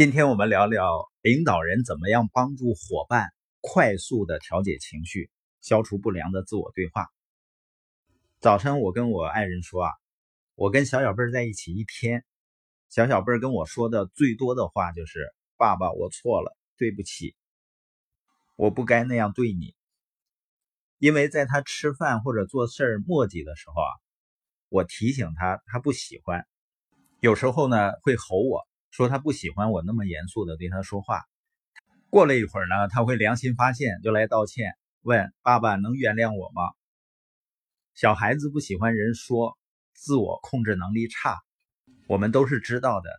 今天我们聊聊领导人怎么样帮助伙伴快速的调节情绪，消除不良的自我对话。早晨，我跟我爱人说啊，我跟小小贝在一起一天，小小贝跟我说的最多的话就是：“爸爸，我错了，对不起，我不该那样对你。”因为在他吃饭或者做事儿磨叽的时候啊，我提醒他，他不喜欢，有时候呢会吼我。说他不喜欢我那么严肃的对他说话。过了一会儿呢，他会良心发现，就来道歉，问爸爸能原谅我吗？小孩子不喜欢人说自我控制能力差，我们都是知道的。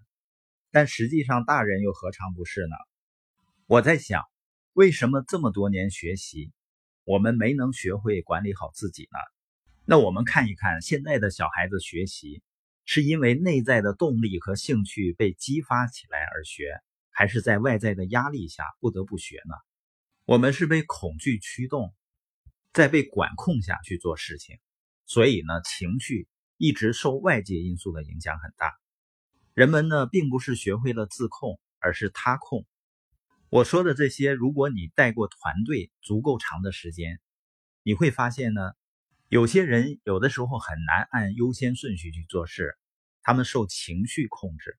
但实际上，大人又何尝不是呢？我在想，为什么这么多年学习，我们没能学会管理好自己呢？那我们看一看现在的小孩子学习。是因为内在的动力和兴趣被激发起来而学，还是在外在的压力下不得不学呢？我们是被恐惧驱动，在被管控下去做事情，所以呢，情绪一直受外界因素的影响很大。人们呢，并不是学会了自控，而是他控。我说的这些，如果你带过团队足够长的时间，你会发现呢。有些人有的时候很难按优先顺序去做事，他们受情绪控制，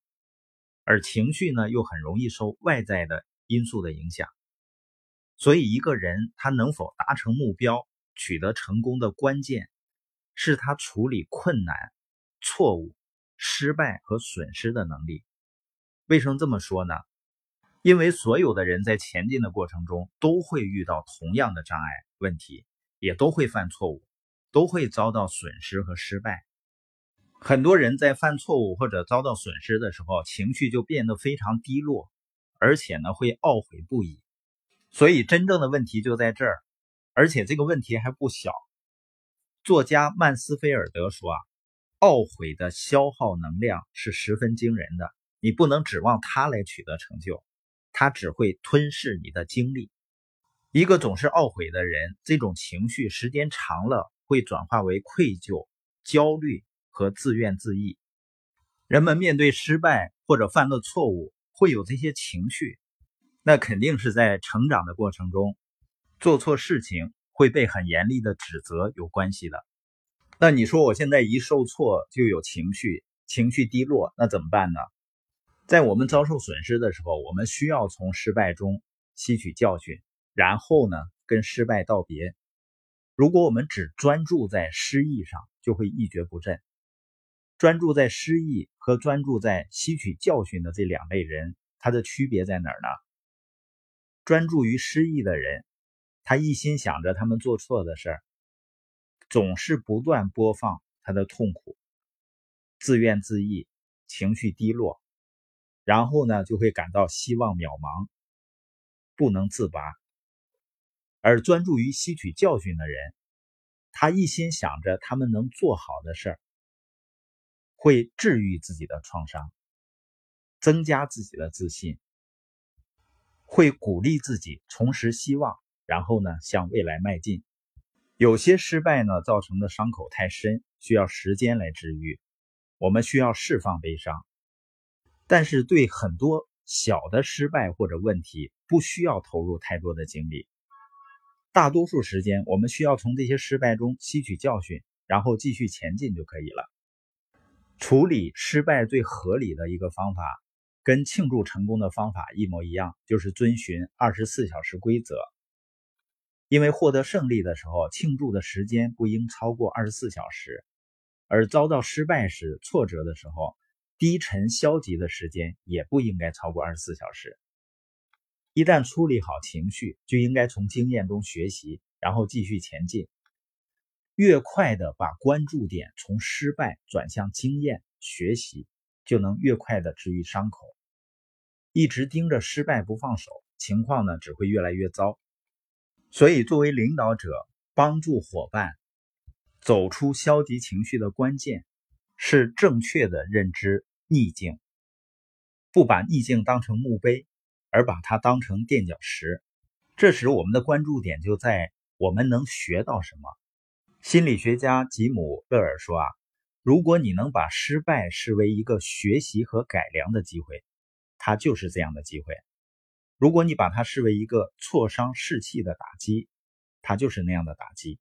而情绪呢又很容易受外在的因素的影响。所以，一个人他能否达成目标、取得成功的关键，是他处理困难、错误、失败和损失的能力。为什么这么说呢？因为所有的人在前进的过程中都会遇到同样的障碍问题，也都会犯错误。都会遭到损失和失败。很多人在犯错误或者遭到损失的时候，情绪就变得非常低落，而且呢会懊悔不已。所以真正的问题就在这儿，而且这个问题还不小。作家曼斯菲尔德说啊，懊悔的消耗能量是十分惊人的，你不能指望它来取得成就，它只会吞噬你的精力。一个总是懊悔的人，这种情绪时间长了。会转化为愧疚、焦虑和自怨自艾。人们面对失败或者犯了错误，会有这些情绪，那肯定是在成长的过程中做错事情会被很严厉的指责有关系的。那你说我现在一受挫就有情绪，情绪低落，那怎么办呢？在我们遭受损失的时候，我们需要从失败中吸取教训，然后呢，跟失败道别。如果我们只专注在失意上，就会一蹶不振。专注在失意和专注在吸取教训的这两类人，他的区别在哪儿呢？专注于失意的人，他一心想着他们做错的事儿，总是不断播放他的痛苦，自怨自艾，情绪低落，然后呢，就会感到希望渺茫，不能自拔。而专注于吸取教训的人，他一心想着他们能做好的事儿，会治愈自己的创伤，增加自己的自信，会鼓励自己重拾希望，然后呢向未来迈进。有些失败呢造成的伤口太深，需要时间来治愈，我们需要释放悲伤。但是对很多小的失败或者问题，不需要投入太多的精力。大多数时间，我们需要从这些失败中吸取教训，然后继续前进就可以了。处理失败最合理的一个方法，跟庆祝成功的方法一模一样，就是遵循二十四小时规则。因为获得胜利的时候，庆祝的时间不应超过二十四小时；而遭到失败时、挫折的时候，低沉消极的时间也不应该超过二十四小时。一旦处理好情绪，就应该从经验中学习，然后继续前进。越快的把关注点从失败转向经验学习，就能越快的治愈伤口。一直盯着失败不放手，情况呢只会越来越糟。所以，作为领导者，帮助伙伴走出消极情绪的关键，是正确的认知逆境，不把逆境当成墓碑。而把它当成垫脚石，这时我们的关注点就在我们能学到什么。心理学家吉姆·勒尔说：“啊，如果你能把失败视为一个学习和改良的机会，它就是这样的机会；如果你把它视为一个挫伤士气的打击，它就是那样的打击。